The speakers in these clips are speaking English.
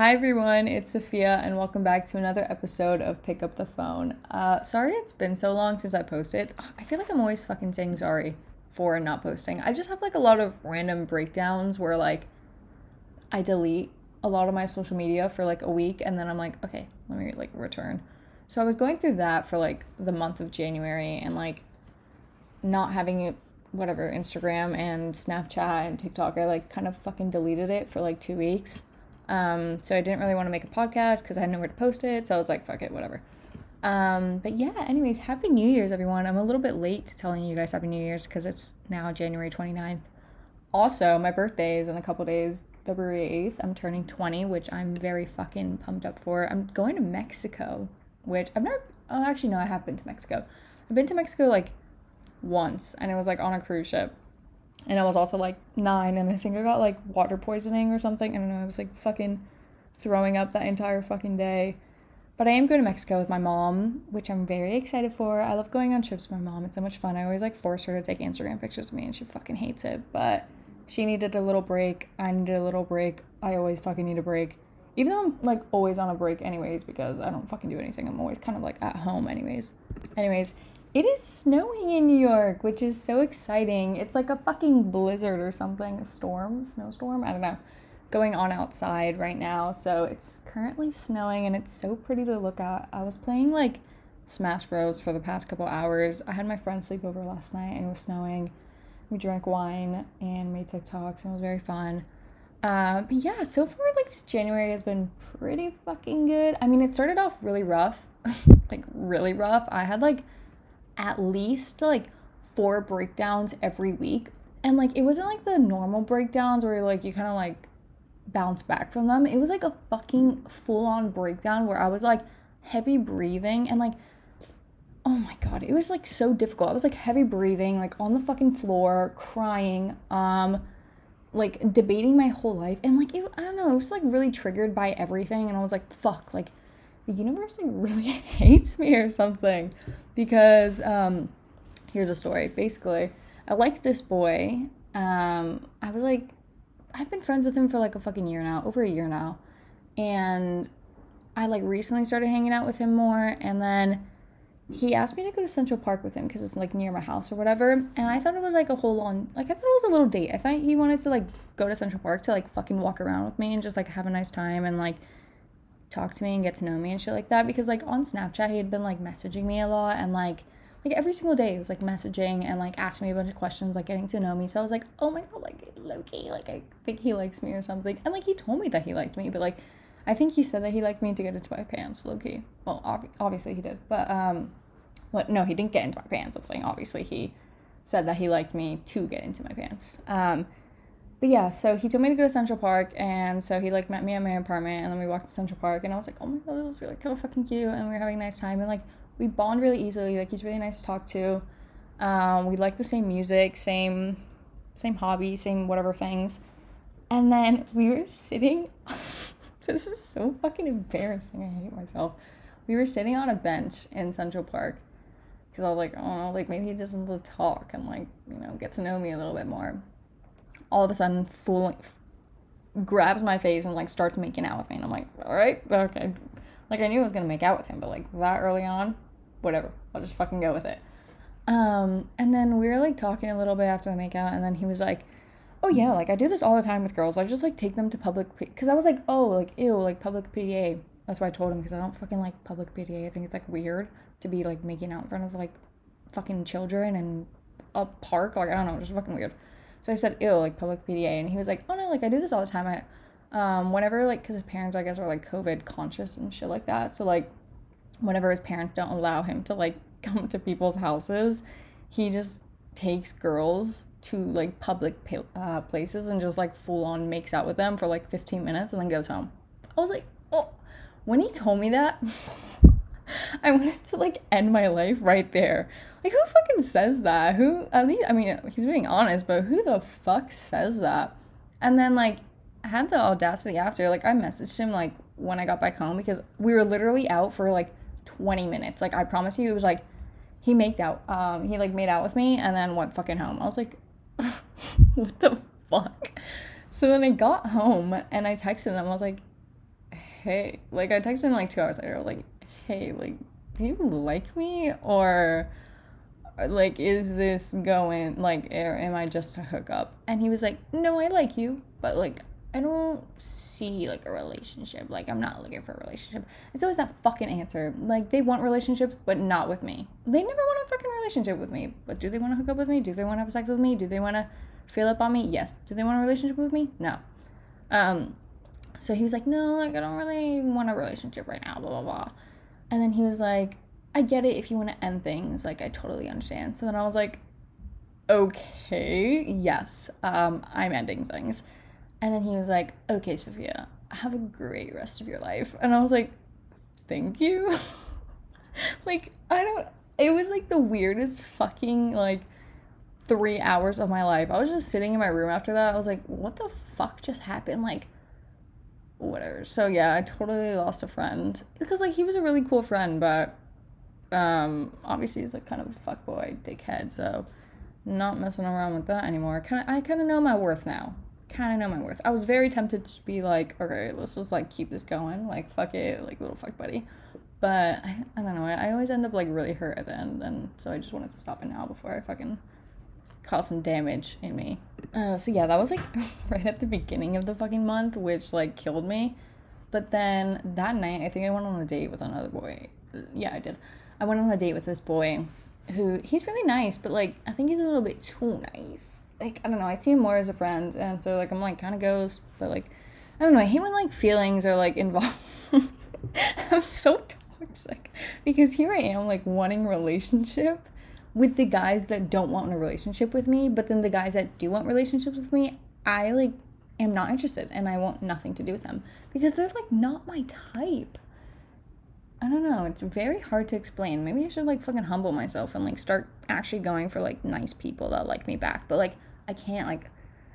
Hi everyone, it's Sophia, and welcome back to another episode of Pick Up the Phone. Uh, sorry it's been so long since I posted. I feel like I'm always fucking saying sorry for not posting. I just have like a lot of random breakdowns where like I delete a lot of my social media for like a week and then I'm like, okay, let me like return. So I was going through that for like the month of January and like not having whatever Instagram and Snapchat and TikTok. I like kind of fucking deleted it for like two weeks. Um, so I didn't really want to make a podcast because I had nowhere to post it. So I was like, fuck it, whatever. Um, but yeah, anyways, Happy New Year's, everyone. I'm a little bit late to telling you guys Happy New Year's because it's now January 29th. Also, my birthday is in a couple days, February 8th. I'm turning 20, which I'm very fucking pumped up for. I'm going to Mexico, which I've never, oh, actually, no, I have been to Mexico. I've been to Mexico like once, and it was like on a cruise ship and I was also like nine, and I think I got like water poisoning or something. I don't know. I was like fucking throwing up that entire fucking day. But I am going to Mexico with my mom, which I'm very excited for. I love going on trips with my mom. It's so much fun. I always like force her to take Instagram pictures of me, and she fucking hates it. But she needed a little break. I needed a little break. I always fucking need a break. Even though I'm like always on a break, anyways, because I don't fucking do anything. I'm always kind of like at home, anyways. Anyways, it is snowing in New York, which is so exciting. It's like a fucking blizzard or something, a storm, snowstorm, I don't know, going on outside right now. So it's currently snowing and it's so pretty to look at. I was playing like Smash Bros for the past couple hours. I had my friend sleep over last night and it was snowing. We drank wine and made TikToks and it was very fun. Uh, but yeah, so far like January has been pretty fucking good. I mean, it started off really rough, like really rough. I had like at least like four breakdowns every week. And like it wasn't like the normal breakdowns where like you kind of like bounce back from them. It was like a fucking full on breakdown where I was like heavy breathing and like oh my god, it was like so difficult. I was like heavy breathing, like on the fucking floor, crying, um like debating my whole life and like it, I don't know, it was like really triggered by everything and I was like fuck, like the universe like really hates me or something. Because um here's a story. Basically i like this boy. Um i was like i've been friends with him for like a fucking year now over a year now. And i like recently started hanging out with him more. And then he asked me to go to central park with him because it's like near my house or whatever. And i thought it was like a whole on like i thought it was a little date. I thought he wanted to like go to central park to like fucking walk around with me and just like have a nice time and like talk to me and get to know me and shit like that because like on Snapchat he had been like messaging me a lot and like like every single day he was like messaging and like asking me a bunch of questions like getting to know me. So I was like oh my god like Loki like I think he likes me or something. And like he told me that he liked me but like I think he said that he liked me to get into my pants Loki well ob- obviously he did but um what no he didn't get into my pants. I'm saying obviously he said that he liked me to get into my pants. Um but yeah, so he told me to go to Central Park, and so he like met me at my apartment, and then we walked to Central Park, and I was like, oh my god, this is like kind of fucking cute, and we were having a nice time, and like we bond really easily. Like he's really nice to talk to. Um, we like the same music, same, same hobby, same whatever things, and then we were sitting. this is so fucking embarrassing. I hate myself. We were sitting on a bench in Central Park because I was like, oh, like maybe he just wants to talk and like you know get to know me a little bit more all of a sudden fooling grabs my face and like starts making out with me and I'm like, all right, okay. Like I knew I was gonna make out with him, but like that early on, whatever. I'll just fucking go with it. Um, and then we were like talking a little bit after the make out, and then he was like, "Oh yeah, like I do this all the time with girls. I just like take them to public because I was like, oh, like ew, like public PDA. That's why I told him because I don't fucking like public PDA. I think it's like weird to be like making out in front of like fucking children and a park. Like I don't know, just fucking weird. So I said, ew, like public PDA. And he was like, oh no, like I do this all the time. I, um, whenever, like, because his parents, I guess, are like COVID conscious and shit like that. So, like, whenever his parents don't allow him to, like, come to people's houses, he just takes girls to, like, public uh, places and just, like, full on makes out with them for, like, 15 minutes and then goes home. I was like, oh. When he told me that, I wanted to, like, end my life right there. Like, who fucking says that? Who, at least, I mean, he's being honest, but who the fuck says that? And then, like, I had the audacity after, like, I messaged him, like, when I got back home because we were literally out for, like, 20 minutes. Like, I promise you, it was like, he made out, um, he, like, made out with me and then went fucking home. I was like, what the fuck? So then I got home and I texted him. I was like, hey, like I texted him like two hours later. I was like, hey, like, do you like me or like is this going like am I just a hookup? And he was like, no, I like you, but like I don't see like a relationship. Like I'm not looking for a relationship. It's always that fucking answer. Like they want relationships, but not with me. They never want a fucking relationship with me. But do they want to hook up with me? Do they want to have sex with me? Do they want to feel up on me? Yes. Do they want a relationship with me? No. Um, so he was like, no, like I don't really want a relationship right now, blah blah blah. And then he was like, I get it if you want to end things, like I totally understand. So then I was like, okay, yes, um, I'm ending things. And then he was like, okay, Sophia, have a great rest of your life. And I was like, thank you. like, I don't, it was like the weirdest fucking, like, three hours of my life. I was just sitting in my room after that. I was like, what the fuck just happened? Like, whatever. So yeah, I totally lost a friend because like he was a really cool friend, but um obviously he's like kind of a fuckboy dickhead. So not messing around with that anymore. Kind of I kind of know my worth now. Kind of know my worth. I was very tempted to be like, okay, let's just like keep this going. Like fuck it, like little fuck buddy. But I, I don't know. I, I always end up like really hurt at the end, and so I just wanted to stop it now before I fucking cause some damage in me. Uh, so yeah, that was like right at the beginning of the fucking month, which like killed me. But then that night, I think I went on a date with another boy. Yeah, I did. I went on a date with this boy who he's really nice, but like I think he's a little bit too nice. Like I don't know, I see him more as a friend, and so like I'm like kind of goes, but like I don't know. I hate when like feelings are like involved. I'm so toxic because here I am like wanting relationship with the guys that don't want a relationship with me, but then the guys that do want relationships with me, I like am not interested and I want nothing to do with them because they're like not my type. I don't know, it's very hard to explain. Maybe I should like fucking humble myself and like start actually going for like nice people that like me back. But like I can't like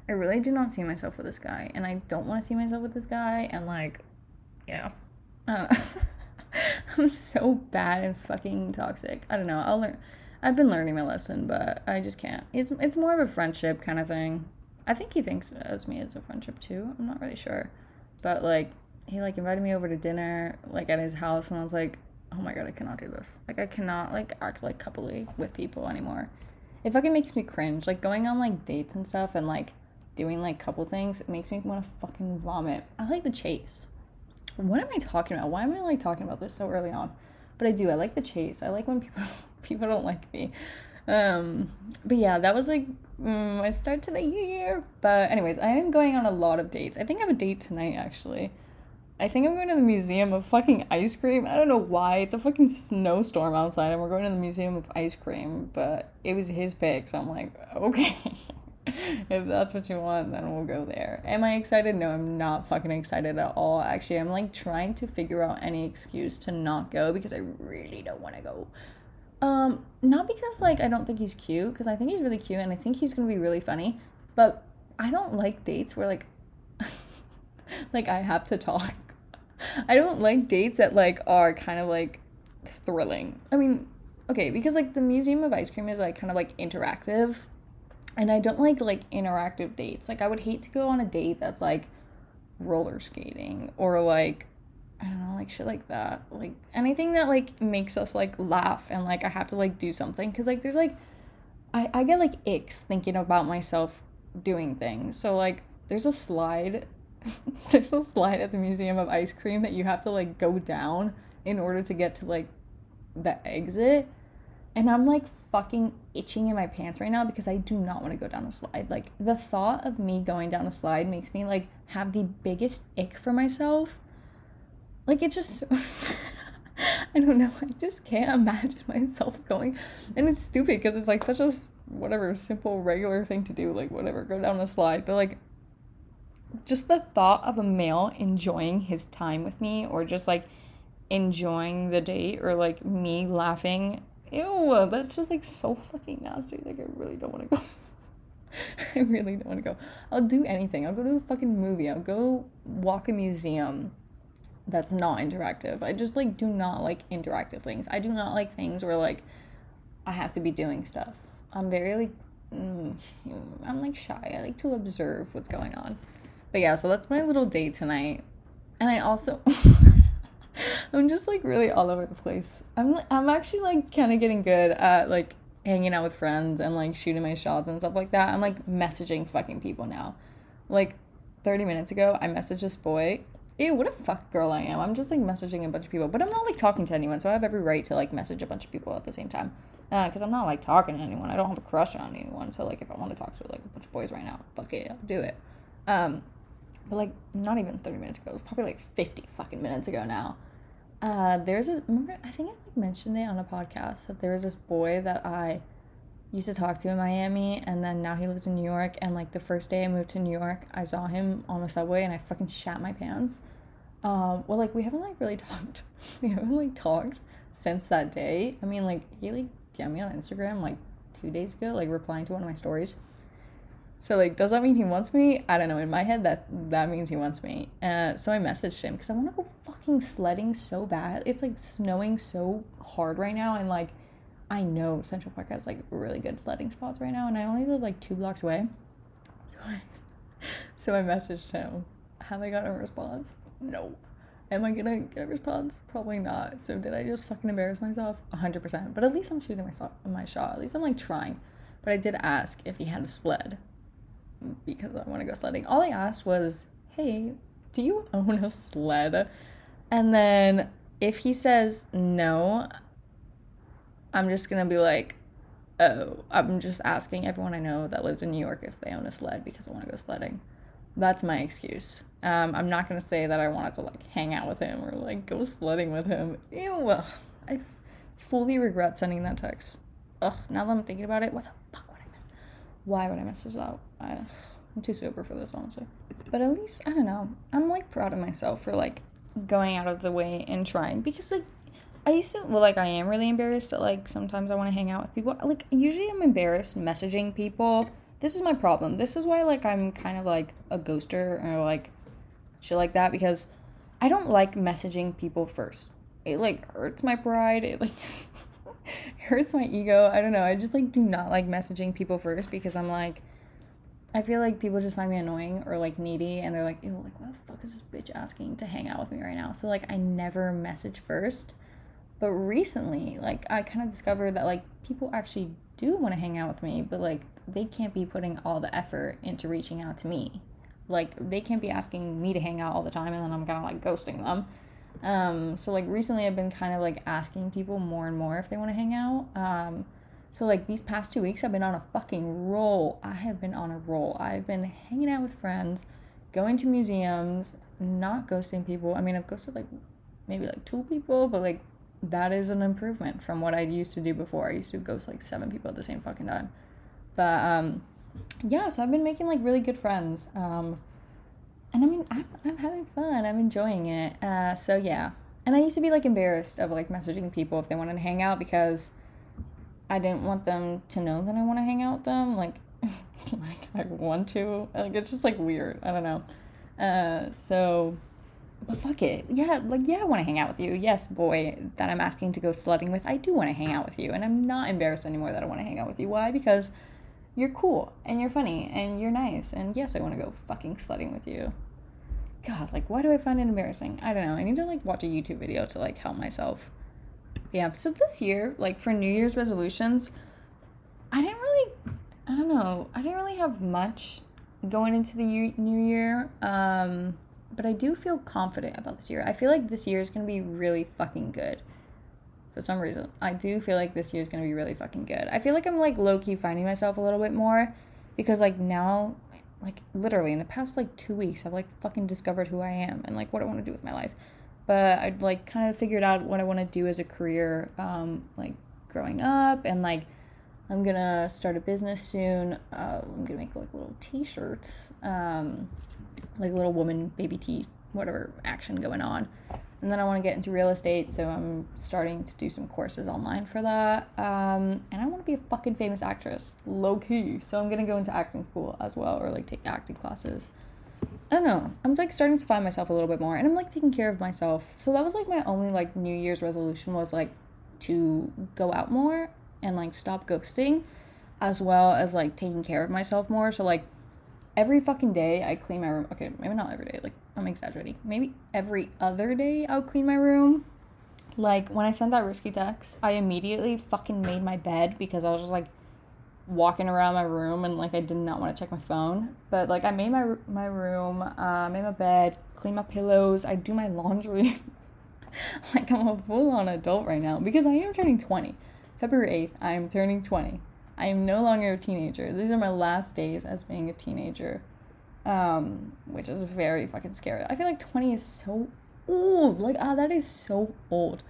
I really do not see myself with this guy and I don't want to see myself with this guy and like yeah. I don't know. I'm so bad and fucking toxic. I don't know. I'll learn I've been learning my lesson, but I just can't. It's it's more of a friendship kind of thing. I think he thinks of me as a friendship too. I'm not really sure, but like he like invited me over to dinner like at his house, and I was like, oh my god, I cannot do this. Like I cannot like act like coupley with people anymore. It fucking makes me cringe. Like going on like dates and stuff and like doing like couple things. It makes me want to fucking vomit. I like the chase. What am I talking about? Why am I like talking about this so early on? But I do. I like the chase. I like when people people don't like me. Um, but yeah, that was like mm, my start to the year. But anyways, I am going on a lot of dates. I think I have a date tonight actually. I think I'm going to the Museum of fucking Ice Cream. I don't know why. It's a fucking snowstorm outside and we're going to the Museum of Ice Cream, but it was his pick, so I'm like, okay. if that's what you want, then we'll go there. Am I excited? No, I'm not fucking excited at all. Actually, I'm like trying to figure out any excuse to not go because I really don't want to go. Um, not because like I don't think he's cute, because I think he's really cute and I think he's gonna be really funny, but I don't like dates where like like I have to talk. I don't like dates that like are kind of like thrilling. I mean, okay, because like the Museum of Ice Cream is like kind of like interactive. And I don't like like interactive dates. Like I would hate to go on a date that's like roller skating or like I don't know, like shit like that. Like anything that like makes us like laugh and like I have to like do something. Cause like there's like, I, I get like icks thinking about myself doing things. So like there's a slide, there's a slide at the Museum of Ice Cream that you have to like go down in order to get to like the exit. And I'm like fucking itching in my pants right now because I do not want to go down a slide. Like the thought of me going down a slide makes me like have the biggest ick for myself like it just I don't know. I just can't imagine myself going. And it's stupid because it's like such a whatever simple regular thing to do, like whatever, go down a slide, but like just the thought of a male enjoying his time with me or just like enjoying the date or like me laughing. Ew, that's just like so fucking nasty. Like I really don't want to go. I really don't want to go. I'll do anything. I'll go to a fucking movie. I'll go walk a museum that's not interactive. I just like do not like interactive things. I do not like things where like I have to be doing stuff. I'm very like mm, I'm like shy. I like to observe what's going on. But yeah, so that's my little date tonight. And I also I'm just like really all over the place. I'm I'm actually like kind of getting good at like hanging out with friends and like shooting my shots and stuff like that. I'm like messaging fucking people now. Like 30 minutes ago, I messaged this boy. Ew, what a fuck girl I am. I'm just like messaging a bunch of people, but I'm not like talking to anyone, so I have every right to like message a bunch of people at the same time. Because uh, I'm not like talking to anyone. I don't have a crush on anyone. So like if I want to talk to like a bunch of boys right now, fuck it, I'll do it. Um, but like not even 30 minutes ago. It was probably like 50 fucking minutes ago now. Uh, there's a remember I think I like mentioned it on a podcast that there was this boy that I used to talk to in Miami and then now he lives in New York and like the first day I moved to New York I saw him on the subway and I fucking shat my pants. Um, well like we haven't like really talked we haven't like talked since that day. I mean like he like DM me on Instagram like two days ago, like replying to one of my stories. So like, does that mean he wants me? I don't know. In my head, that that means he wants me. Uh, so I messaged him because I want to go fucking sledding so bad. It's like snowing so hard right now, and like, I know Central Park has like really good sledding spots right now, and I only live like two blocks away. So I, so I messaged him. Have I got a response? No. Am I gonna get a response? Probably not. So did I just fucking embarrass myself? hundred percent. But at least I'm shooting my my shot. At least I'm like trying. But I did ask if he had a sled because I want to go sledding. All I asked was, hey, do you own a sled? And then if he says no, I'm just going to be like, oh, I'm just asking everyone I know that lives in New York if they own a sled because I want to go sledding. That's my excuse. Um, I'm not going to say that I wanted to like hang out with him or like go sledding with him. Ew. I fully regret sending that text. Ugh, now that I'm thinking about it, what the fuck would I miss? why would I message that? I, I'm too sober for this, honestly. But at least, I don't know. I'm like proud of myself for like going out of the way and trying because like I used to, well, like I am really embarrassed that like sometimes I want to hang out with people. Like, usually I'm embarrassed messaging people. This is my problem. This is why like I'm kind of like a ghoster or like shit like that because I don't like messaging people first. It like hurts my pride. It like hurts my ego. I don't know. I just like do not like messaging people first because I'm like I feel like people just find me annoying or like needy and they're like, ew, like what the fuck is this bitch asking to hang out with me right now? So like I never message first. But recently, like I kind of discovered that like people actually do want to hang out with me, but like they can't be putting all the effort into reaching out to me. Like they can't be asking me to hang out all the time and then I'm kind of like ghosting them. Um, so like recently I've been kind of like asking people more and more if they want to hang out. Um, so like these past two weeks I've been on a fucking roll. I have been on a roll. I've been hanging out with friends, going to museums, not ghosting people. I mean I've ghosted like maybe like two people, but like that is an improvement from what I used to do before. I used to ghost like seven people at the same fucking time. But um yeah, so I've been making like really good friends. Um and I mean, I'm, I'm having fun. I'm enjoying it. Uh, so yeah. And I used to be like embarrassed of like messaging people if they wanted to hang out because I didn't want them to know that I want to hang out with them. Like, like I want to. Like it's just like weird. I don't know. Uh, so, but fuck it. Yeah, like yeah, I want to hang out with you. Yes, boy, that I'm asking to go sledding with. I do want to hang out with you, and I'm not embarrassed anymore that I want to hang out with you. Why? Because you're cool and you're funny and you're nice, and yes, I want to go fucking sledding with you. God, like, why do I find it embarrassing? I don't know. I need to, like, watch a YouTube video to, like, help myself. Yeah, so this year, like, for New Year's resolutions, I didn't really, I don't know, I didn't really have much going into the new year. Um, but I do feel confident about this year. I feel like this year is going to be really fucking good. For some reason, I do feel like this year is going to be really fucking good. I feel like I'm, like, low key finding myself a little bit more because, like, now like literally in the past like two weeks i've like fucking discovered who i am and like what i want to do with my life but i'd like kind of figured out what i want to do as a career um like growing up and like i'm gonna start a business soon uh, i'm gonna make like little t-shirts um like little woman baby t whatever action going on and then I want to get into real estate, so I'm starting to do some courses online for that. Um, and I want to be a fucking famous actress, low key. So I'm gonna go into acting school as well, or like take acting classes. I don't know. I'm like starting to find myself a little bit more, and I'm like taking care of myself. So that was like my only like New Year's resolution was like to go out more and like stop ghosting, as well as like taking care of myself more. So like every fucking day I clean my room. Okay, maybe not every day. Like I'm exaggerating. Maybe every other day I'll clean my room. Like when I sent that risky text, I immediately fucking made my bed because I was just like walking around my room and like I did not want to check my phone. But like I made my my room, uh, made my bed, clean my pillows, I do my laundry. like I'm a full on adult right now because I am turning 20. February 8th, I am turning 20. I am no longer a teenager. These are my last days as being a teenager. Um, which is very fucking scary. I feel like 20 is so old. Like, ah, that is so old.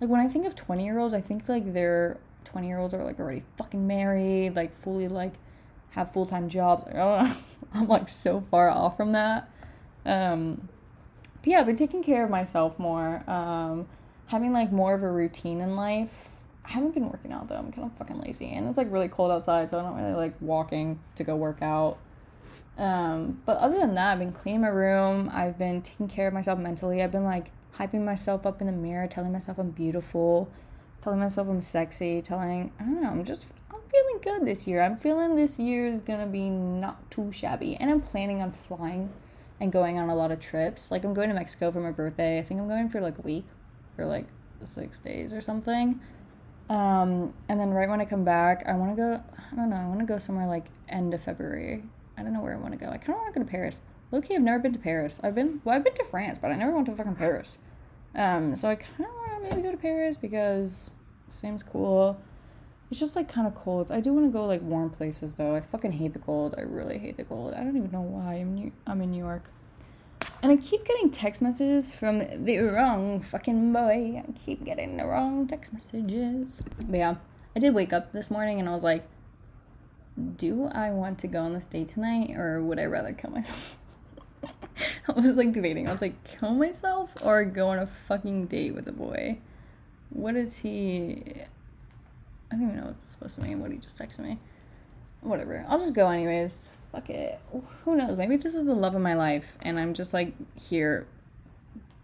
Like, when I think of 20 year olds, I think like they're 20 year olds are like already fucking married, like fully like have full time jobs. Like, know. I'm like so far off from that. Um, but yeah, I've been taking care of myself more. Um, having like more of a routine in life. I haven't been working out though. I'm kind of fucking lazy, and it's like really cold outside, so I don't really like walking to go work out. Um, but other than that, I've been cleaning my room. I've been taking care of myself mentally. I've been like hyping myself up in the mirror, telling myself I'm beautiful, telling myself I'm sexy, telling I don't know, I'm just I'm feeling good this year. I'm feeling this year is gonna be not too shabby. And I'm planning on flying and going on a lot of trips. Like I'm going to Mexico for my birthday. I think I'm going for like a week or like six days or something. Um, and then right when I come back, I want to go. I don't know. I want to go somewhere like end of February I don't know where I want to go. I kind of want to go to Paris. Loki, I've never been to Paris. I've been well, I've been to France, but I never went to fucking Paris. Um, so I kind of want to maybe go to Paris because seems cool. It's just like kind of cold. I do want to go like warm places though. I fucking hate the cold. I really hate the cold. I don't even know why. I'm New- I'm in New York. And I keep getting text messages from the wrong fucking boy. I keep getting the wrong text messages. But yeah, I did wake up this morning and I was like, do I want to go on this date tonight or would I rather kill myself? I was like debating. I was like, kill myself or go on a fucking date with a boy? What is he? I don't even know what it's supposed to mean. What he just texted me. Whatever. I'll just go anyways. Fuck it. Who knows? Maybe this is the love of my life and I'm just like here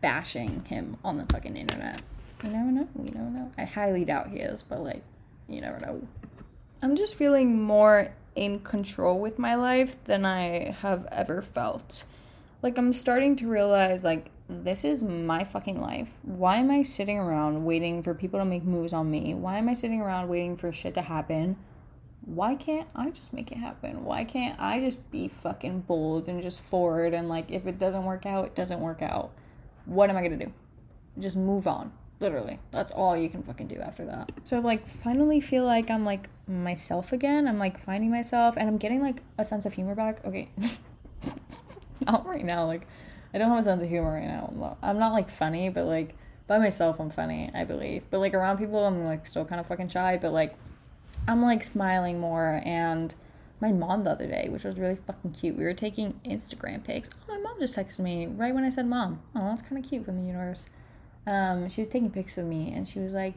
bashing him on the fucking internet. You never know. We don't know. I highly doubt he is, but like, you never know. I'm just feeling more in control with my life than I have ever felt. Like, I'm starting to realize, like, this is my fucking life. Why am I sitting around waiting for people to make moves on me? Why am I sitting around waiting for shit to happen? Why can't I just make it happen? Why can't I just be fucking bold and just forward and, like, if it doesn't work out, it doesn't work out? What am I gonna do? Just move on. Literally. That's all you can fucking do after that. So like finally feel like I'm like myself again. I'm like finding myself and I'm getting like a sense of humor back. Okay. not right now. Like I don't have a sense of humor right now. I'm not like funny, but like by myself I'm funny, I believe. But like around people I'm like still kind of fucking shy, but like I'm like smiling more and my mom the other day, which was really fucking cute. We were taking Instagram pics. Oh, my mom just texted me right when I said mom. Oh, that's kind of cute from the universe um, she was taking pics of me and she was like,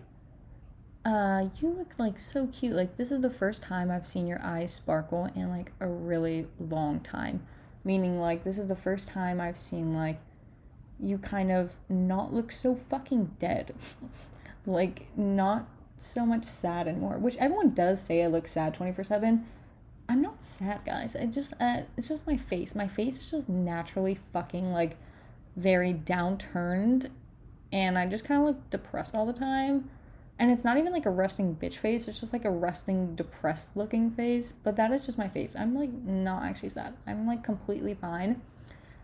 uh, you look like so cute. Like, this is the first time I've seen your eyes sparkle in like a really long time. Meaning, like, this is the first time I've seen like you kind of not look so fucking dead. like, not so much sad anymore, which everyone does say I look sad 24 7. I'm not sad, guys. I just, uh, it's just my face. My face is just naturally fucking like very downturned and I just kind of look depressed all the time. And it's not even like a resting bitch face, it's just like a resting depressed looking face. But that is just my face. I'm like not actually sad. I'm like completely fine.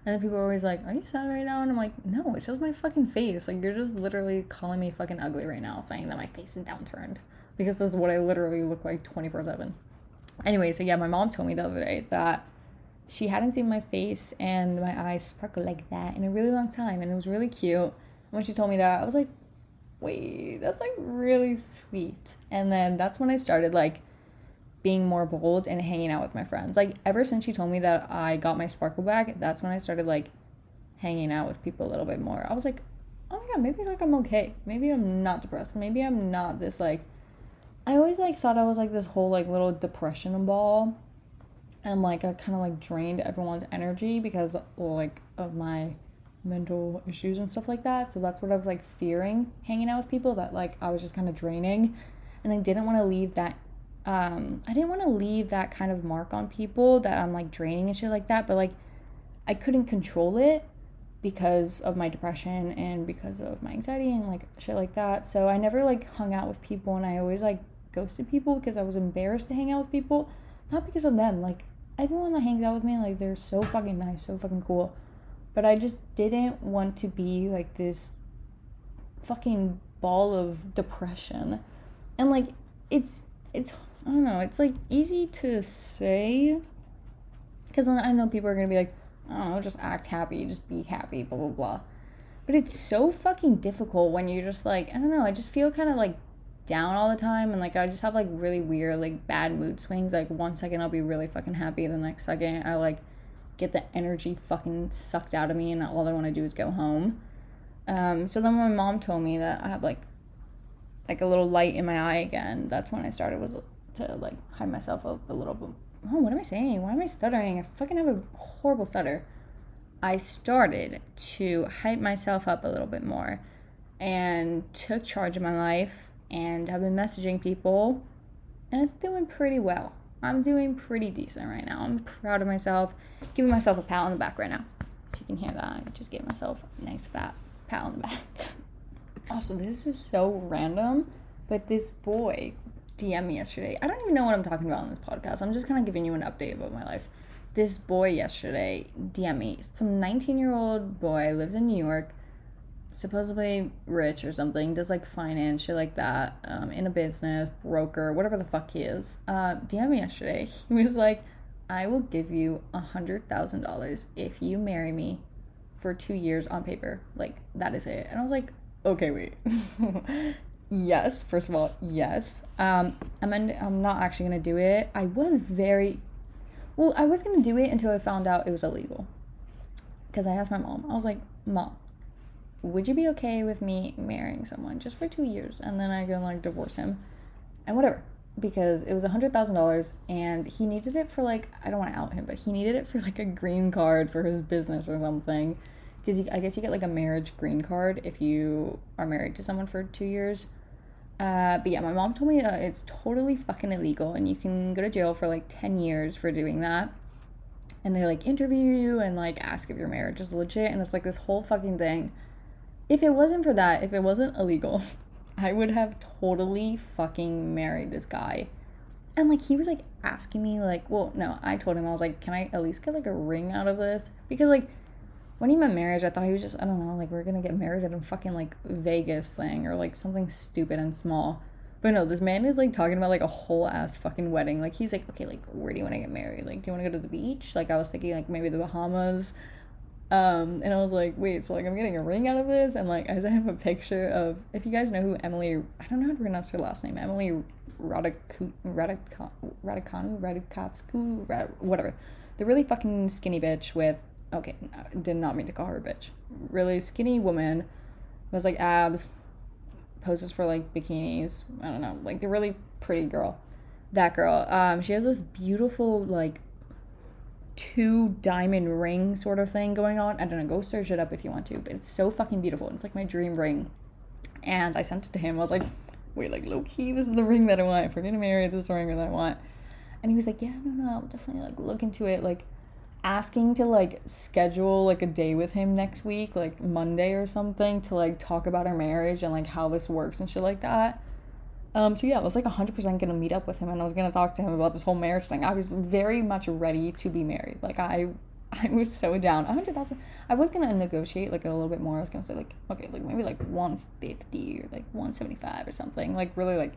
And then people are always like, Are you sad right now? And I'm like, No, it's just my fucking face. Like, you're just literally calling me fucking ugly right now, saying that my face is downturned. Because this is what I literally look like 24 7. Anyway, so yeah, my mom told me the other day that she hadn't seen my face and my eyes sparkle like that in a really long time. And it was really cute And when she told me that, I was like, wait, that's like really sweet. And then that's when I started like being more bold and hanging out with my friends. Like ever since she told me that I got my sparkle back, that's when I started like hanging out with people a little bit more. I was like, oh my god, maybe like I'm okay. Maybe I'm not depressed. Maybe I'm not this like I always like thought I was like this whole like little depression ball and like I kind of like drained everyone's energy because like of my mental issues and stuff like that. So that's what I was like fearing hanging out with people that like I was just kind of draining and I didn't want to leave that um I didn't want to leave that kind of mark on people that I'm like draining and shit like that, but like I couldn't control it. because of my depression and because of my anxiety and like shit like that. So I never like hung out with people and I always like ghosted people because I was embarrassed to hang out with people. Not because of them. Like everyone that hangs out with me, like they're so fucking nice, so fucking cool. But I just didn't want to be like this fucking ball of depression. And like it's it's I don't know, it's like easy to say because I know people are gonna be like, I don't know, just act happy, just be happy, blah blah blah. But it's so fucking difficult when you're just like, I don't know, I just feel kind of like down all the time and like I just have like really weird like bad mood swings. Like one second I'll be really fucking happy, the next second I like get the energy fucking sucked out of me and all I want to do is go home. Um, so then my mom told me that I have like like a little light in my eye again, that's when I started was to like hide myself up a little bit. Oh, what am I saying? Why am I stuttering? I fucking have a horrible stutter. I started to hype myself up a little bit more and took charge of my life and I've been messaging people and it's doing pretty well. I'm doing pretty decent right now. I'm proud of myself. Giving myself a pat on the back right now. If you can hear that, I just gave myself a nice fat pat on the back. also, this is so random, but this boy DM me yesterday. I don't even know what I'm talking about on this podcast. I'm just kind of giving you an update about my life. This boy yesterday DM me. Some 19 year old boy lives in New York supposedly rich or something, does like finance, shit like that, um, in a business, broker, whatever the fuck he is. Uh, DM me yesterday. He was like, I will give you a hundred thousand dollars if you marry me for two years on paper. Like that is it. And I was like, okay, wait. yes, first of all, yes. Um, I'm I'm not actually gonna do it. I was very, well, I was gonna do it until I found out it was illegal. Because I asked my mom. I was like, mom, would you be okay with me marrying someone just for two years and then I can like divorce him and whatever? Because it was a hundred thousand dollars and he needed it for like I don't want to out him, but he needed it for like a green card for his business or something. Because I guess you get like a marriage green card if you are married to someone for two years. Uh, but yeah, my mom told me uh, it's totally fucking illegal and you can go to jail for like 10 years for doing that. And they like interview you and like ask if your marriage is legit. And it's like this whole fucking thing if it wasn't for that, if it wasn't illegal, I would have totally fucking married this guy. And like he was like asking me like, well, no, I told him I was like, can I at least get like a ring out of this? Because like when he meant marriage, I thought he was just I don't know, like we're gonna get married at a fucking like Vegas thing or like something stupid and small. But no, this man is like talking about like a whole ass fucking wedding. Like he's like, okay, like where do you want to get married? Like, do you want to go to the beach? Like I was thinking like maybe the Bahamas. Um, and I was like, wait, so like I'm getting a ring out of this, and like I have a picture of if you guys know who Emily, I don't know how to pronounce her last name, Emily Raducanu, Raducanu, Radukatsku, whatever, the really fucking skinny bitch with, okay, did not mean to call her a bitch, really skinny woman, was like abs, poses for like bikinis, I don't know, like the really pretty girl, that girl, um, she has this beautiful like two diamond ring sort of thing going on. I don't know, go search it up if you want to, but it's so fucking beautiful. It's like my dream ring. And I sent it to him. I was like, wait, like low key, this is the ring that I want. If we're gonna marry, this ring that I want. And he was like, yeah, no, no, I'll definitely like look into it. Like asking to like schedule like a day with him next week, like Monday or something, to like talk about our marriage and like how this works and shit like that. Um, so yeah, I was like 100% gonna meet up with him and I was gonna talk to him about this whole marriage thing. I was very much ready to be married. Like I, I was so down. 100,000. I was gonna negotiate like a little bit more. I was gonna say like, okay, like maybe like 150 or like 175 or something. Like really like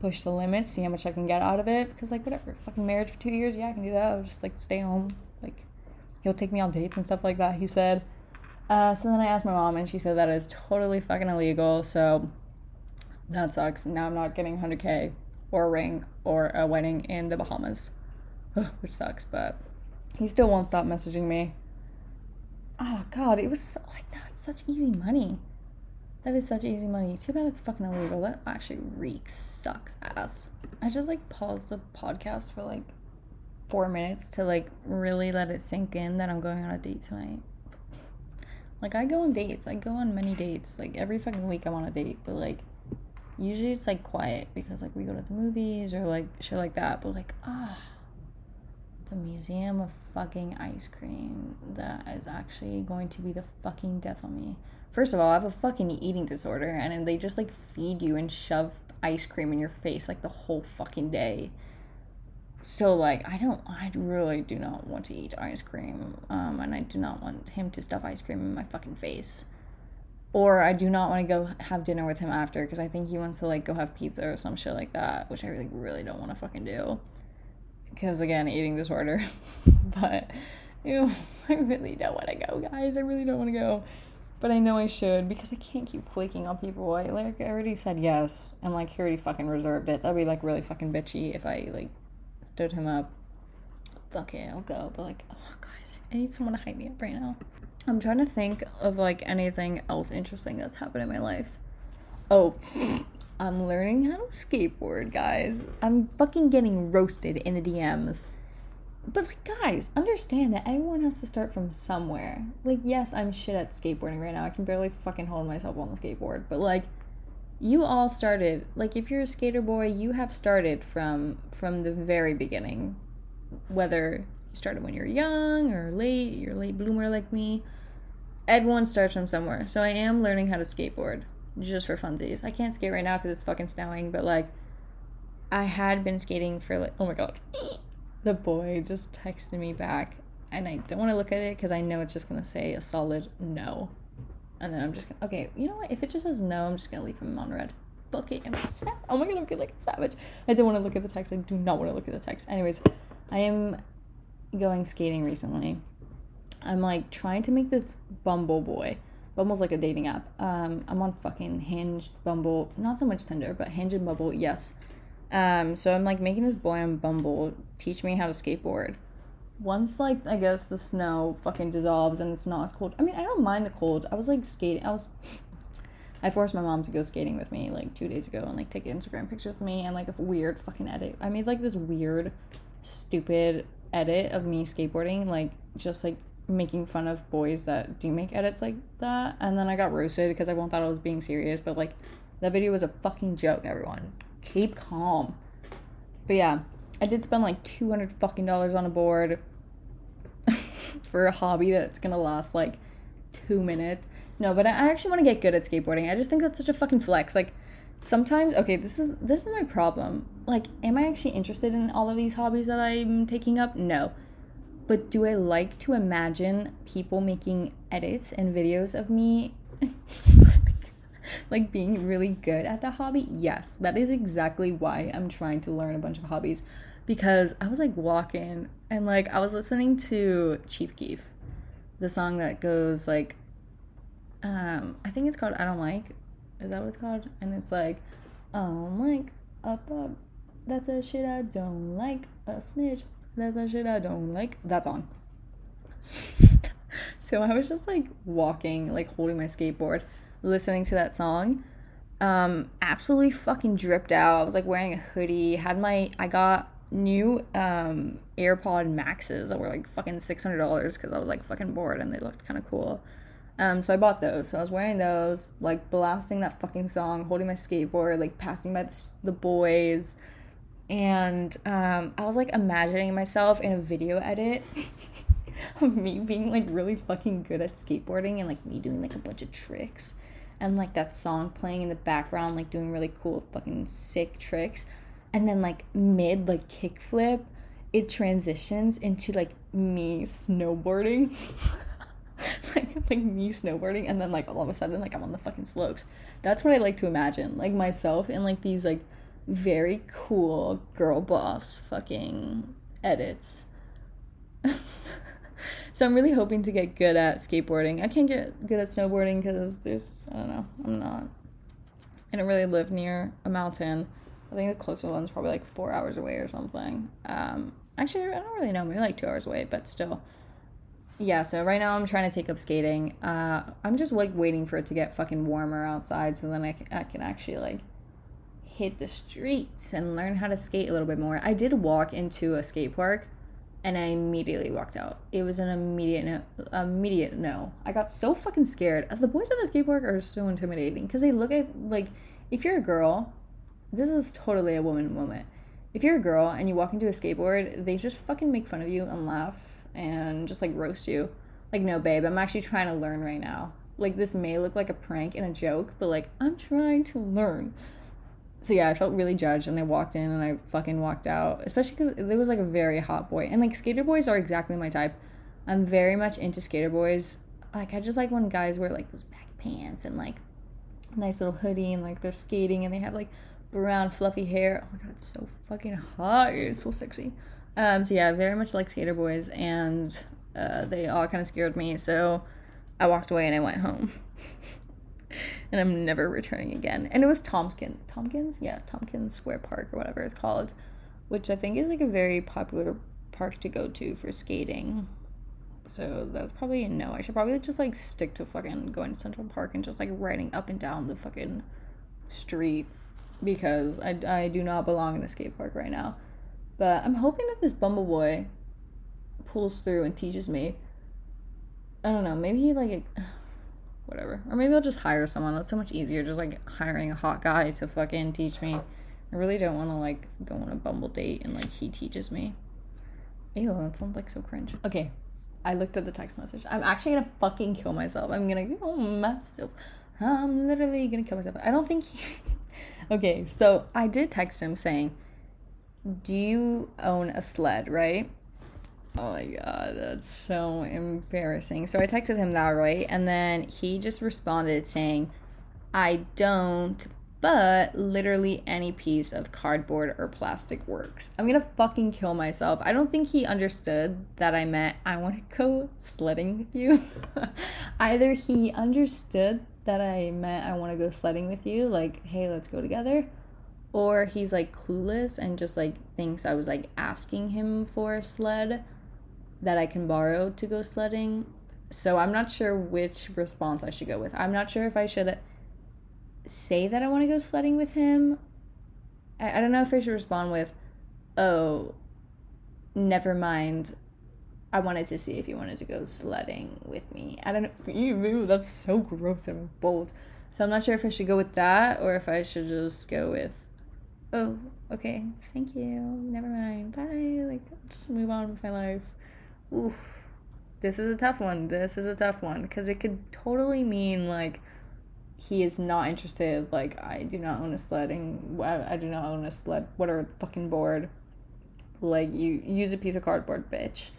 push the limit, see how much I can get out of it. Because like whatever, fucking marriage for two years, yeah, I can do that. I'll just like stay home. Like he'll take me on dates and stuff like that. He said. Uh, so then I asked my mom and she said that is totally fucking illegal. So that sucks. Now I'm not getting 100k or a ring or a wedding in the Bahamas, Ugh, which sucks. But he still won't stop messaging me. Oh God, it was so, like that's such easy money. That is such easy money. Too bad it's fucking illegal. That actually reeks, sucks ass. I just like paused the podcast for like four minutes to like really let it sink in that I'm going on a date tonight. Like I go on dates. I go on many dates. Like every fucking week I'm on a date, but like usually it's like quiet because like we go to the movies or like shit like that but like ah it's a museum of fucking ice cream that is actually going to be the fucking death on me. First of all, I have a fucking eating disorder and they just like feed you and shove ice cream in your face like the whole fucking day. So like I don't I really do not want to eat ice cream. Um and I do not want him to stuff ice cream in my fucking face. Or I do not want to go have dinner with him after because I think he wants to like go have pizza or some shit like that, which I really really don't want to fucking do because again, eating disorder. but ew, I really don't want to go, guys. I really don't want to go. But I know I should because I can't keep flaking on people. I like I already said yes, and like he already fucking reserved it. That'd be like really fucking bitchy if I like stood him up. Okay, I'll go. But like, oh guys, I need someone to hype me up right now. I'm trying to think of like anything else interesting that's happened in my life. Oh, I'm learning how to skateboard, guys. I'm fucking getting roasted in the DMs. But like, guys, understand that everyone has to start from somewhere. Like, yes, I'm shit at skateboarding right now. I can barely fucking hold myself on the skateboard. But like, you all started. Like, if you're a skater boy, you have started from from the very beginning. Whether you started when you're young or late, you're a late bloomer like me. Everyone starts from somewhere. So I am learning how to skateboard just for funsies. I can't skate right now because it's fucking snowing, but like, I had been skating for like, oh my god. The boy just texted me back, and I don't want to look at it because I know it's just gonna say a solid no. And then I'm just gonna, okay, you know what? If it just says no, I'm just gonna leave him on red. Okay, I'm sad. Oh my god, I'm feeling like a savage. I don't want to look at the text. I do not want to look at the text. Anyways, I am going skating recently. I'm like trying to make this Bumble boy Bumble's like a dating app. Um, I'm on fucking Hinge, Bumble, not so much Tinder, but Hinge and Bumble, yes. Um, so I'm like making this boy on Bumble teach me how to skateboard. Once like I guess the snow fucking dissolves and it's not as cold. I mean, I don't mind the cold. I was like skating. I was. I forced my mom to go skating with me like two days ago and like take Instagram pictures of me and like a weird fucking edit. I made like this weird, stupid edit of me skateboarding, like just like making fun of boys that do make edits like that. And then I got roasted because everyone thought I was being serious. But like, that video was a fucking joke, everyone. Keep calm. But yeah, I did spend like 200 fucking dollars on a board for a hobby that's gonna last like two minutes. No, but I actually want to get good at skateboarding. I just think that's such a fucking flex. Like, sometimes okay this is this is my problem like am i actually interested in all of these hobbies that i'm taking up no but do I like to imagine people making edits and videos of me like being really good at the hobby? Yes, that is exactly why I'm trying to learn a bunch of hobbies because I was like walking and like I was listening to Chief Keef, the song that goes like um I think it's called I don't like. Is that what it's called? And it's like I don't like a bug. That's a shit I don't like. A snitch that's a shit I don't like. That song. so I was just like walking, like holding my skateboard, listening to that song. Um, absolutely fucking dripped out. I was like wearing a hoodie, had my, I got new um AirPod Maxes that were like fucking $600 because I was like fucking bored and they looked kind of cool. Um, so I bought those. So I was wearing those, like blasting that fucking song, holding my skateboard, like passing by the, the boys, and um, I was like imagining myself in a video edit of me being like really fucking good at skateboarding and like me doing like a bunch of tricks and like that song playing in the background, like doing really cool fucking sick tricks. And then like mid like kickflip, it transitions into like me snowboarding. like like me snowboarding and then like all of a sudden like I'm on the fucking slopes. That's what I like to imagine. Like myself in like these like very cool girl boss fucking edits. so I'm really hoping to get good at skateboarding. I can't get good at snowboarding because there's I don't know. I'm not. I don't really live near a mountain. I think the closest one's probably like four hours away or something. Um, actually, I don't really know. Maybe like two hours away, but still. Yeah. So right now I'm trying to take up skating. Uh, I'm just like waiting for it to get fucking warmer outside, so then I can, I can actually like hit the streets and learn how to skate a little bit more. I did walk into a skate park and I immediately walked out. It was an immediate no, immediate no. I got so fucking scared. The boys at the skate park are so intimidating because they look at like if you're a girl, this is totally a woman moment. if you're a girl and you walk into a skateboard, they just fucking make fun of you and laugh and just like roast you. Like, no, babe, I'm actually trying to learn right now. Like, this may look like a prank and a joke, but like, I'm trying to learn. So, yeah, I felt really judged and I walked in and I fucking walked out, especially because there was like a very hot boy. And like, skater boys are exactly my type. I'm very much into skater boys. Like, I just like when guys wear like those baggy pants and like nice little hoodie and like they're skating and they have like brown fluffy hair. Oh my god, it's so fucking hot. It's so sexy. Um, so yeah, very much like skater boys, and uh, they all kind of scared me. So I walked away and I went home. and I'm never returning again. And it was Tompkins, Tompkins, yeah, Tompkins Square Park or whatever it's called, which I think is like a very popular park to go to for skating. So that's probably a no. I should probably just like stick to fucking going to Central Park and just like riding up and down the fucking street because I, I do not belong in a skate park right now. But I'm hoping that this Bumble Boy pulls through and teaches me. I don't know, maybe he like whatever. Or maybe I'll just hire someone. That's so much easier just like hiring a hot guy to fucking teach me. I really don't want to like go on a Bumble date and like he teaches me. Ew, that sounds like so cringe. Okay, I looked at the text message. I'm actually gonna fucking kill myself. I'm gonna kill myself. I'm literally gonna kill myself. I don't think he. okay, so I did text him saying, Do you own a sled, right? Oh my god, that's so embarrassing. So I texted him that, right? And then he just responded saying, I don't, but literally any piece of cardboard or plastic works. I'm gonna fucking kill myself. I don't think he understood that I meant I wanna go sledding with you. Either he understood that I meant I wanna go sledding with you, like, hey, let's go together. Or he's like clueless and just like thinks I was like asking him for a sled that I can borrow to go sledding. So I'm not sure which response I should go with. I'm not sure if I should say that I want to go sledding with him. I, I don't know if I should respond with, oh, never mind. I wanted to see if you wanted to go sledding with me. I don't know. Ew, that's so gross and bold. So I'm not sure if I should go with that or if I should just go with, oh, okay, thank you, never mind, bye. Like, just move on with my life. Oof. This is a tough one. This is a tough one because it could totally mean like he is not interested. Like, I do not own a sledding. I, I do not own a sled. Whatever fucking board. Like, you use a piece of cardboard, bitch.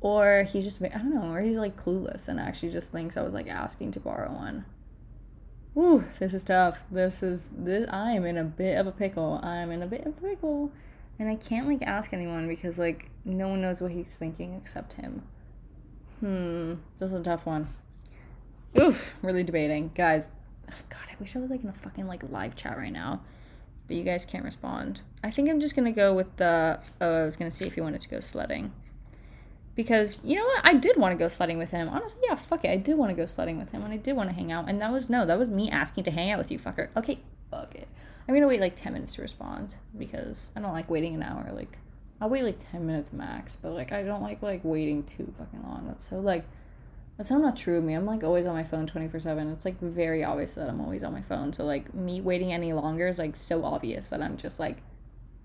Or he's just, I don't know, or he's like clueless and actually just thinks I was like asking to borrow one. Woo, this is tough. This is, this, I am in a bit of a pickle. I'm in a bit of a pickle. And I can't like ask anyone because like no one knows what he's thinking except him. Hmm, this is a tough one. Oof, really debating. Guys, God, I wish I was like in a fucking like live chat right now. But you guys can't respond. I think I'm just gonna go with the oh, I was gonna see if he wanted to go sledding. Because you know what? I did want to go sledding with him. Honestly, yeah, fuck it. I did want to go sledding with him and I did want to hang out. And that was no, that was me asking to hang out with you, fucker. Okay, fuck it. I'm gonna wait like ten minutes to respond because I don't like waiting an hour. Like I'll wait like ten minutes max, but like I don't like like waiting too fucking long. That's so like that's so not true of me. I'm like always on my phone 24 7. It's like very obvious that I'm always on my phone. So, like, me waiting any longer is like so obvious that I'm just like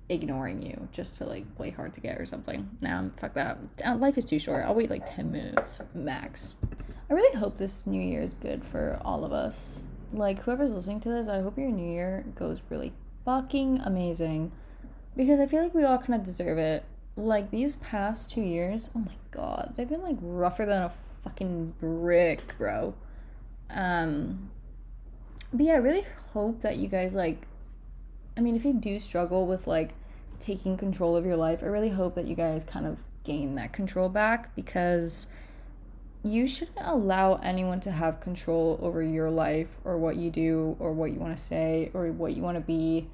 ignoring you just to like play hard to get or something. Nah, fuck that. Uh, life is too short. I'll wait like 10 minutes max. I really hope this new year is good for all of us. Like, whoever's listening to this, I hope your new year goes really fucking amazing because I feel like we all kind of deserve it. Like, these past two years, oh my god, they've been like rougher than a fucking brick, bro. Um, but yeah, I really hope that you guys like. I mean, if you do struggle with like taking control of your life, I really hope that you guys kind of gain that control back because you shouldn't allow anyone to have control over your life or what you do or what you want to say or what you want to be.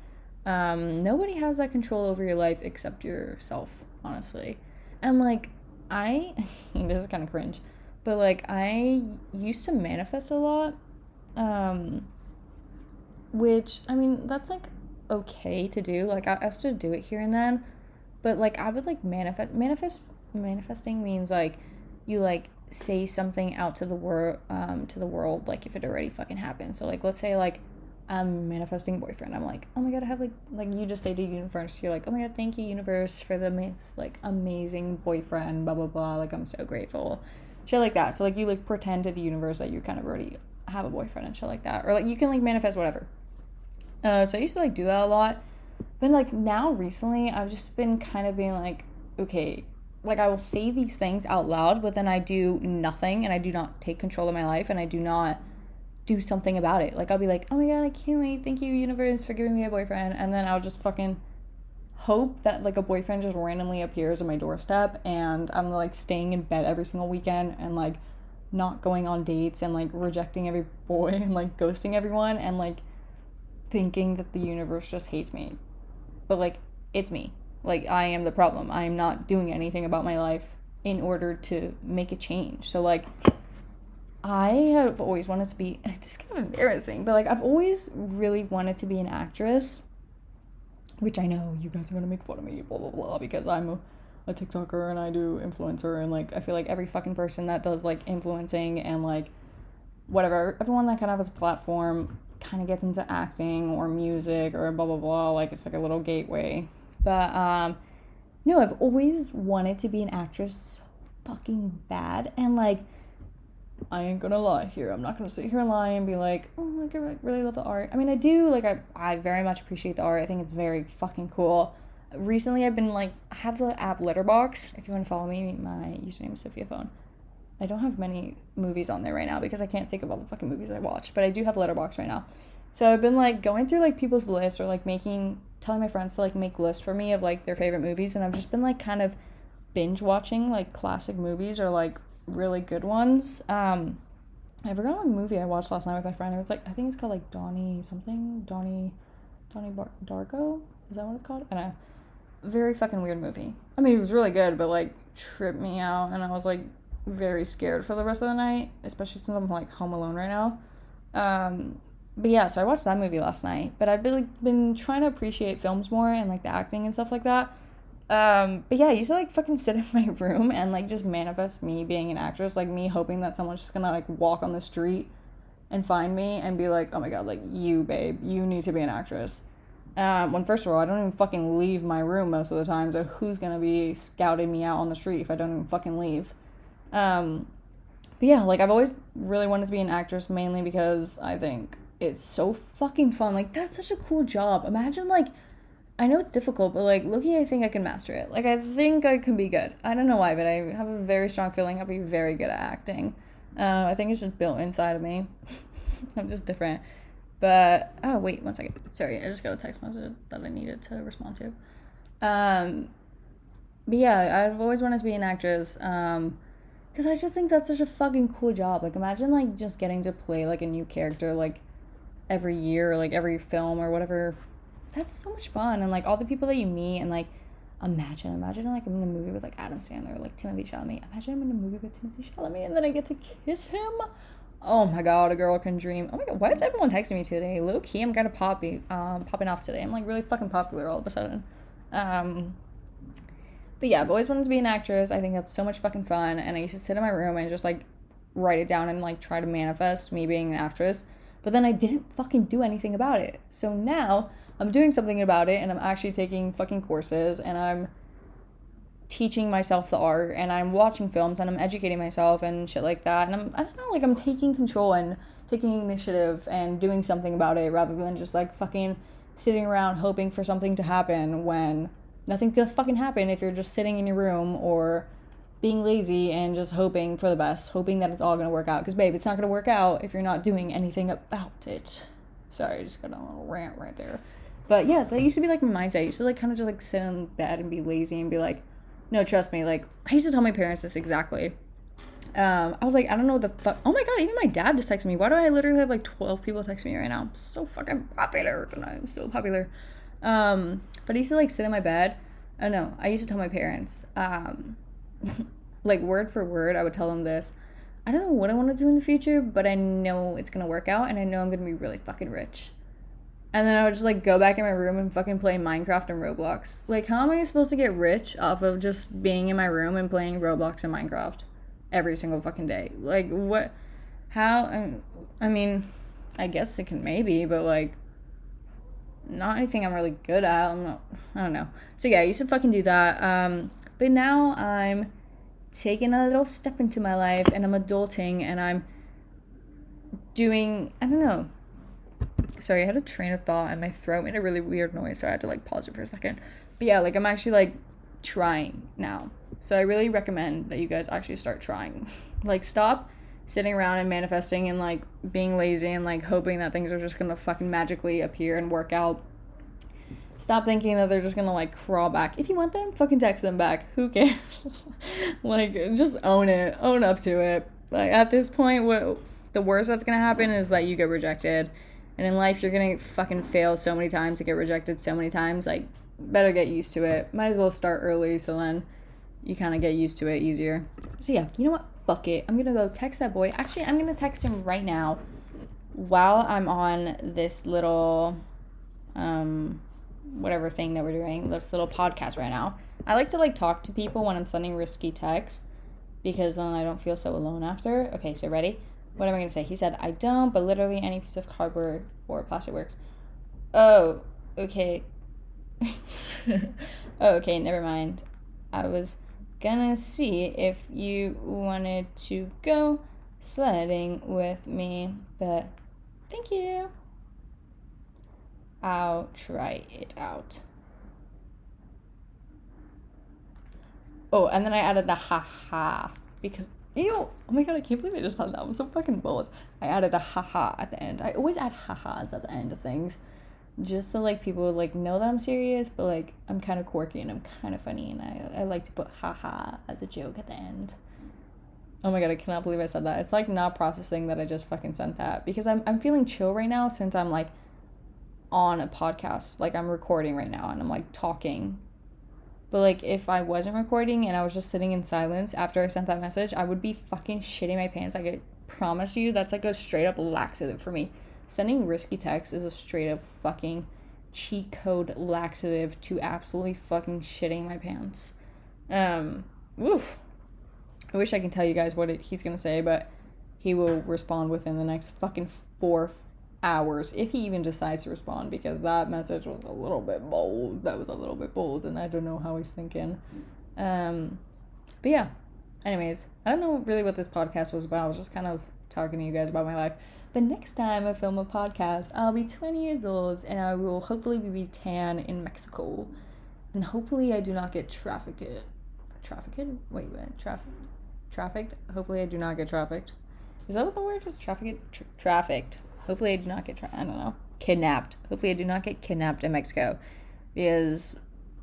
Um, nobody has that control over your life except yourself, honestly. And like, I, this is kind of cringe, but like I used to manifest a lot. Um which I mean that's like okay to do. Like I, I still do it here and then. But like I would like manifest manifest manifesting means like you like say something out to the world um to the world like if it already fucking happened. So like let's say like I'm manifesting boyfriend. I'm like, oh my god, I have like like you just say to universe, you're like, oh my god, thank you universe for the most like amazing boyfriend, blah blah blah. Like I'm so grateful, shit like that. So like you like pretend to the universe that you kind of already have a boyfriend and shit like that, or like you can like manifest whatever. Uh, so I used to like do that a lot, but like now recently I've just been kind of being like, okay, like I will say these things out loud, but then I do nothing and I do not take control of my life and I do not do something about it. Like I'll be like, oh my god, I can't wait. Thank you, universe, for giving me a boyfriend. And then I'll just fucking hope that like a boyfriend just randomly appears on my doorstep and I'm like staying in bed every single weekend and like not going on dates and like rejecting every boy and like ghosting everyone and like thinking that the universe just hates me. But like it's me. Like I am the problem. I am not doing anything about my life in order to make a change. So like I have always wanted to be this is kind of embarrassing, but like I've always really wanted to be an actress. Which I know you guys are gonna make fun of me, blah blah blah, because I'm a, a TikToker and I do influencer and like I feel like every fucking person that does like influencing and like whatever, everyone that kind of has a platform kind of gets into acting or music or blah blah blah. Like it's like a little gateway. But um no, I've always wanted to be an actress so fucking bad and like I ain't gonna lie here. I'm not gonna sit here and lie and be like, oh, like I really love the art. I mean, I do. Like, I I very much appreciate the art. I think it's very fucking cool. Recently, I've been like, I have the app Letterboxd If you want to follow me, my username is Sophia Phone. I don't have many movies on there right now because I can't think of all the fucking movies I watched, but I do have Letterboxd right now. So I've been like going through like people's lists or like making telling my friends to like make lists for me of like their favorite movies and I've just been like kind of binge watching like classic movies or like really good ones. Um, I forgot what movie I watched last night with my friend. It was like I think it's called like Donnie something Donnie Donnie Bar- Darko. Is that what it's called? I know. Very fucking weird movie. I mean, it was really good, but like tripped me out, and I was like very scared for the rest of the night, especially since I'm like home alone right now. Um, but yeah, so I watched that movie last night. But I've been like, been trying to appreciate films more and like the acting and stuff like that. Um, but yeah, I used to like fucking sit in my room and like just manifest me being an actress, like me hoping that someone's just gonna like walk on the street and find me and be like, oh my god, like you, babe, you need to be an actress. Um, when first of all, I don't even fucking leave my room most of the time, so who's gonna be scouting me out on the street if I don't even fucking leave? Um, but yeah, like I've always really wanted to be an actress mainly because I think it's so fucking fun. Like that's such a cool job. Imagine like I know it's difficult, but like looking, I think I can master it. Like I think I can be good. I don't know why, but I have a very strong feeling I'll be very good at acting. Uh, I think it's just built inside of me. I'm just different. But oh wait, one second. Sorry, I just got a text message that I needed to respond to. Um, but yeah, I've always wanted to be an actress. Um, because I just think that's such a fucking cool job. Like imagine like just getting to play like a new character like every year, like every film or whatever. That's so much fun. And like all the people that you meet and like imagine imagine like I'm in a movie with like Adam Sandler like Timothée Chalamet. Imagine I'm in a movie with Timothée Chalamet and then I get to kiss him. Oh my god a girl can dream. Oh my god why is everyone texting me today? Low key I'm kind of poppy um popping off today. I'm like really fucking popular all of a sudden. Um but yeah I've always wanted to be an actress. I think that's so much fucking fun. And I used to sit in my room and just like write it down and like try to manifest me being an actress. But then I didn't fucking do anything about it. So now I'm doing something about it and I'm actually taking fucking courses and I'm teaching myself the art and I'm watching films and I'm educating myself and shit like that. And I'm, I don't know, like I'm taking control and taking initiative and doing something about it rather than just like fucking sitting around hoping for something to happen when nothing's gonna fucking happen if you're just sitting in your room or being lazy and just hoping for the best, hoping that it's all gonna work out. Because, babe, it's not gonna work out if you're not doing anything about it. Sorry, I just got a little rant right there. But yeah, that used to be like my mindset. I used to like kind of just like sit in bed and be lazy and be like, no, trust me. Like I used to tell my parents this exactly. Um, I was like, I don't know what the fuck. Oh my god, even my dad just texted me. Why do I literally have like twelve people text me right now? I'm so fucking popular tonight. I'm so popular. Um, but I used to like sit in my bed. Oh no, I used to tell my parents. Um, like word for word, I would tell them this. I don't know what I want to do in the future, but I know it's gonna work out, and I know I'm gonna be really fucking rich. And then I would just like go back in my room and fucking play Minecraft and Roblox. Like, how am I supposed to get rich off of just being in my room and playing Roblox and Minecraft every single fucking day? Like, what? How? I mean, I guess it can maybe, but like, not anything I'm really good at. I'm not, I don't know. So yeah, I used to fucking do that. Um, but now I'm taking a little step into my life and I'm adulting and I'm doing, I don't know. Sorry, I had a train of thought and my throat made a really weird noise, so I had to like pause it for a second. But yeah, like I'm actually like trying now. So I really recommend that you guys actually start trying. like stop sitting around and manifesting and like being lazy and like hoping that things are just gonna fucking magically appear and work out. Stop thinking that they're just gonna like crawl back. If you want them, fucking text them back. Who cares? like just own it. Own up to it. Like at this point, what the worst that's gonna happen is that you get rejected. And in life you're gonna fucking fail so many times to get rejected so many times. Like better get used to it. Might as well start early so then you kind of get used to it easier. So yeah, you know what? Fuck it. I'm gonna go text that boy. Actually, I'm gonna text him right now while I'm on this little um whatever thing that we're doing, this little podcast right now. I like to like talk to people when I'm sending risky texts because then I don't feel so alone after. Okay, so ready? What am I gonna say? He said, I don't, but literally any piece of cardboard or plastic works. Oh, okay. oh, okay, never mind. I was gonna see if you wanted to go sledding with me, but thank you. I'll try it out. Oh, and then I added a haha because ew, oh my god, I can't believe I just said that. I'm so fucking bold. I added a haha at the end. I always add ha-has at the end of things just so like people would like know that I'm serious, but like I'm kind of quirky and I'm kind of funny and I I like to put haha as a joke at the end. Oh my god, I cannot believe I said that. It's like not processing that I just fucking sent that because I'm I'm feeling chill right now since I'm like on a podcast. Like I'm recording right now and I'm like talking. But like if I wasn't recording and I was just sitting in silence after I sent that message, I would be fucking shitting my pants. I could promise you that's like a straight up laxative for me Sending risky texts is a straight up fucking cheat code laxative to absolutely fucking shitting my pants. Um, oof. I wish I can tell you guys what it, he's gonna say, but he will respond within the next fucking four hours if he even decides to respond because that message was a little bit bold. That was a little bit bold, and I don't know how he's thinking. Um, but yeah. Anyways, I don't know really what this podcast was about. I was just kind of talking to you guys about my life. But next time I film a podcast, I'll be 20 years old and I will hopefully be tan in Mexico. And hopefully I do not get trafficked. Trafficked? Wait, wait, trafficked? Trafficked? Hopefully I do not get trafficked. Is that what the word is? Trafficked? Tra- trafficked. Hopefully I do not get, tra- I don't know, kidnapped. Hopefully I do not get kidnapped in Mexico. Because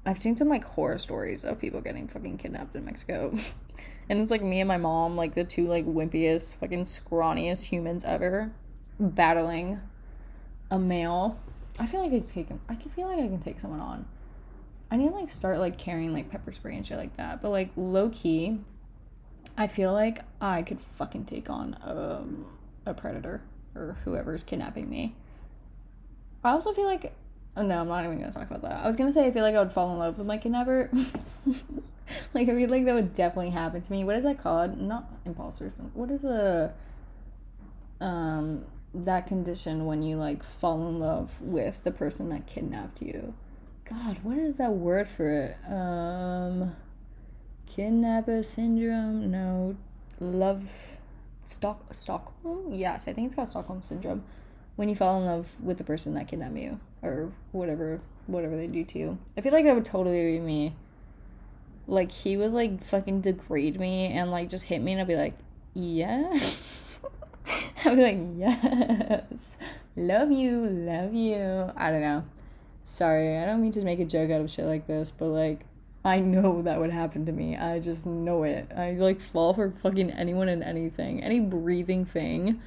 I've seen some like horror stories of people getting fucking kidnapped in Mexico. And it's like me and my mom, like the two like wimpiest, fucking scrawniest humans ever, battling a male. I feel like I take him. I can feel like I can take someone on. I need to like start like carrying like pepper spray and shit like that. But like low key, I feel like I could fucking take on um a predator or whoever's kidnapping me. I also feel like oh no, I'm not even gonna talk about that. I was gonna say I feel like I would fall in love with my kidnapper. like I feel like that would definitely happen to me. What is that called? Not impulsors. What is a um that condition when you like fall in love with the person that kidnapped you? God, what is that word for it? Um kidnapper syndrome? No. Love Stock Stockholm? Yes, I think it's called Stockholm syndrome. When you fall in love with the person that kidnapped you or whatever whatever they do to you. I feel like that would totally be me like he would like fucking degrade me and like just hit me and I'd be like, yeah. I'd be like, yes. Love you, love you. I don't know. Sorry, I don't mean to make a joke out of shit like this, but like I know that would happen to me. I just know it. I like fall for fucking anyone and anything. Any breathing thing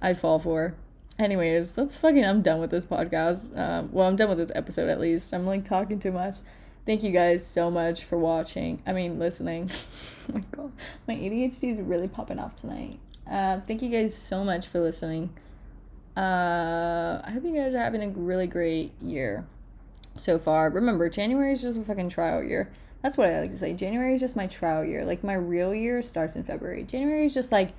I fall for. Anyways, that's fucking I'm done with this podcast. Um well I'm done with this episode at least. I'm like talking too much. Thank you guys so much for watching. I mean, listening. oh my god, my ADHD is really popping off tonight. Uh, thank you guys so much for listening. Uh, I hope you guys are having a really great year so far. Remember, January is just a fucking trial year. That's what I like to say. January is just my trial year. Like my real year starts in February. January is just like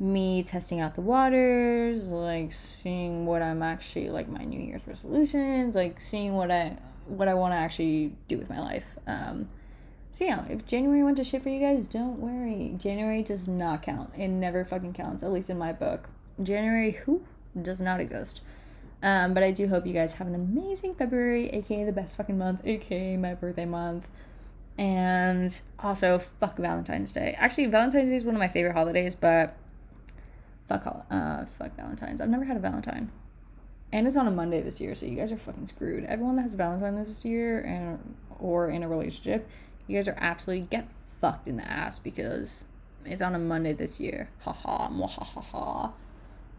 me testing out the waters, like seeing what I'm actually like my New Year's resolutions, like seeing what I what I want to actually do with my life. Um, so yeah, if January went to shit for you guys, don't worry. January does not count. It never fucking counts, at least in my book. January who does not exist. Um, but I do hope you guys have an amazing February, aka the best fucking month, aka my birthday month. And also, fuck Valentine's Day. Actually, Valentine's Day is one of my favorite holidays, but fuck, all. uh, fuck Valentine's. I've never had a Valentine. And it's on a Monday this year, so you guys are fucking screwed. Everyone that has Valentine this year and or in a relationship, you guys are absolutely get fucked in the ass because it's on a Monday this year. Ha ha, ha ha ha.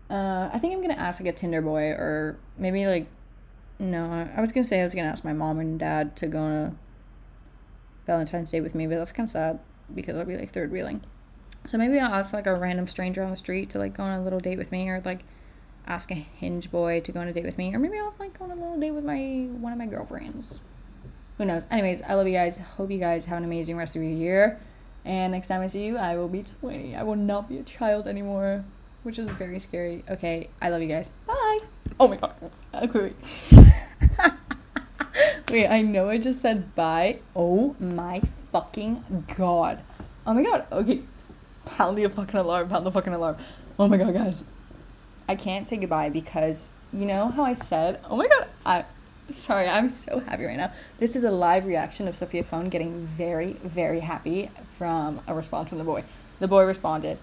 Uh, I think I'm gonna ask like a Tinder boy or maybe like, no, I was gonna say I was gonna ask my mom and dad to go on a Valentine's Day with me, but that's kind of sad because I'll be like third wheeling. So maybe I'll ask like a random stranger on the street to like go on a little date with me, or like ask a hinge boy to go on a date with me, or maybe I'll like go on a little date with my one of my girlfriends. Who knows? Anyways, I love you guys. Hope you guys have an amazing rest of your year. And next time I see you, I will be 20. I will not be a child anymore, which is very scary. Okay, I love you guys. Bye. Oh my god. Okay, wait. wait, I know I just said bye. Oh my fucking god. Oh my god. Okay. Pound the fucking alarm. Pound the fucking alarm. Oh my god, guys. I can't say goodbye because you know how I said, oh my god, I Sorry, I'm so happy right now. This is a live reaction of Sophia Phone getting very, very happy from a response from the boy. The boy responded,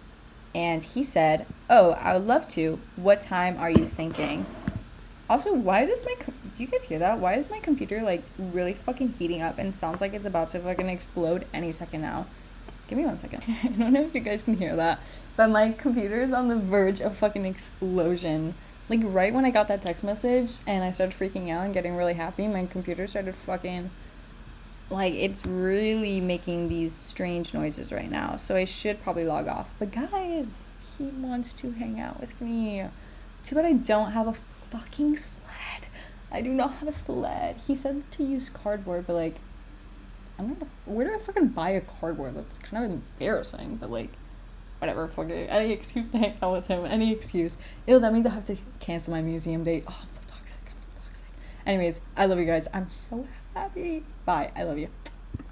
and he said, "Oh, I would love to. What time are you thinking?" Also, why does my com- do you guys hear that? Why is my computer like really fucking heating up and sounds like it's about to fucking explode any second now? Give me one second. I don't know if you guys can hear that, but my computer is on the verge of fucking explosion like right when I got that text message and I started freaking out and getting really happy, my computer started fucking like it's really making these strange noises right now. So I should probably log off. But guys, he wants to hang out with me. Too bad I don't have a fucking sled. I do not have a sled. He said to use cardboard, but like I'm not where do I fucking buy a cardboard? That's kind of embarrassing, but like whatever, fuck it. Any excuse to hang out with him, any excuse. Ew, that means I have to cancel my museum date. Oh, I'm so toxic. I'm so toxic. Anyways, I love you guys. I'm so happy. Bye. I love you.